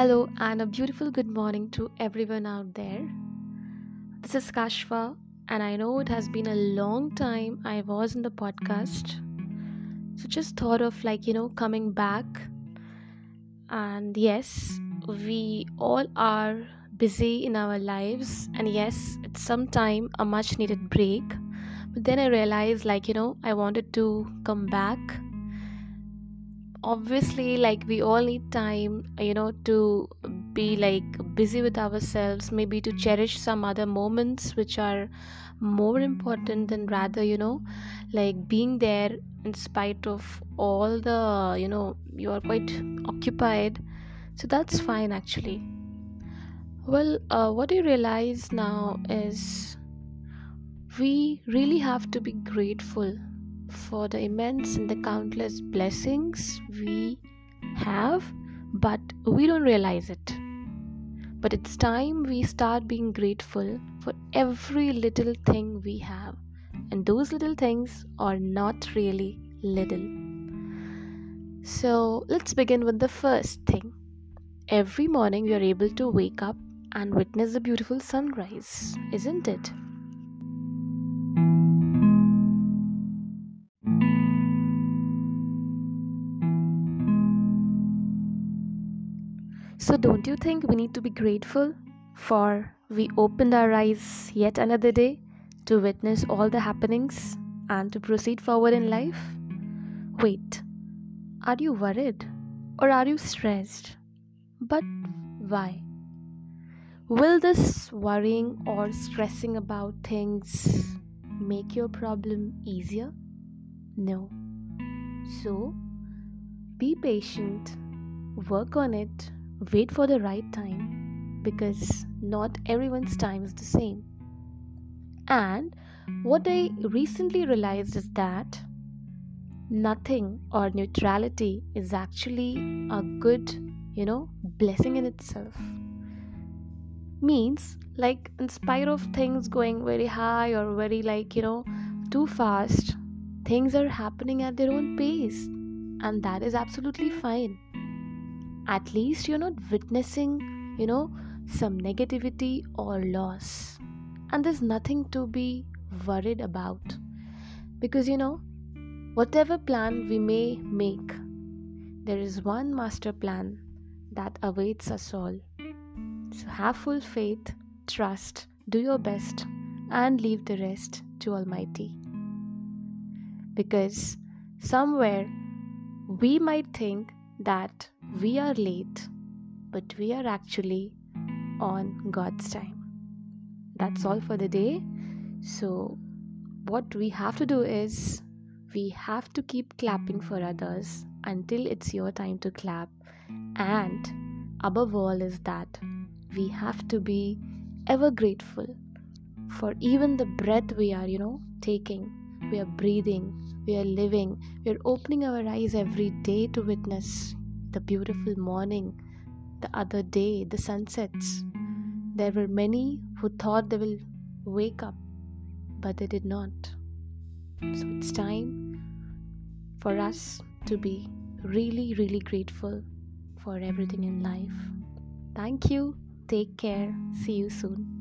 Hello, and a beautiful good morning to everyone out there. This is Kashfa, and I know it has been a long time I was in the podcast. So, just thought of like, you know, coming back. And yes, we all are busy in our lives, and yes, it's sometime a much needed break. But then I realized, like, you know, I wanted to come back obviously like we all need time you know to be like busy with ourselves maybe to cherish some other moments which are more important than rather you know like being there in spite of all the you know you are quite occupied. So that's fine actually. Well uh, what you realize now is we really have to be grateful for the immense and the countless blessings we have, but we don't realize it. But it's time we start being grateful for every little thing we have. And those little things are not really little. So let's begin with the first thing. Every morning we are able to wake up and witness the beautiful sunrise, isn't it? So, don't you think we need to be grateful for we opened our eyes yet another day to witness all the happenings and to proceed forward in life? Wait, are you worried or are you stressed? But why? Will this worrying or stressing about things make your problem easier? No. So, be patient, work on it, wait for the right time because not everyone's time is the same. And what I recently realized is that nothing or neutrality is actually a good, you know, blessing in itself. Means, like, in spite of things going very high or very, like, you know, too fast, things are happening at their own pace, and that is absolutely fine at least you're not witnessing, you know, some negativity or loss. And there's nothing to be worried about. Because, you know, whatever plan we may make, there is one master plan that awaits us all. So have full faith, trust, do your best, and leave the rest to Almighty. Because somewhere we might think that we are late, but we are actually on God's time. That's all for the day. So, what we have to do is we have to keep clapping for others until it's your time to clap. And above all, is that we have to be ever grateful for even the breath we are, you know, taking. We are breathing, we are living, we are opening our eyes every day to witness the beautiful morning, the other day, the sunsets. There were many who thought they will wake up, but they did not. So it's time for us to be really, really grateful for everything in life. Thank you. Take care. See you soon.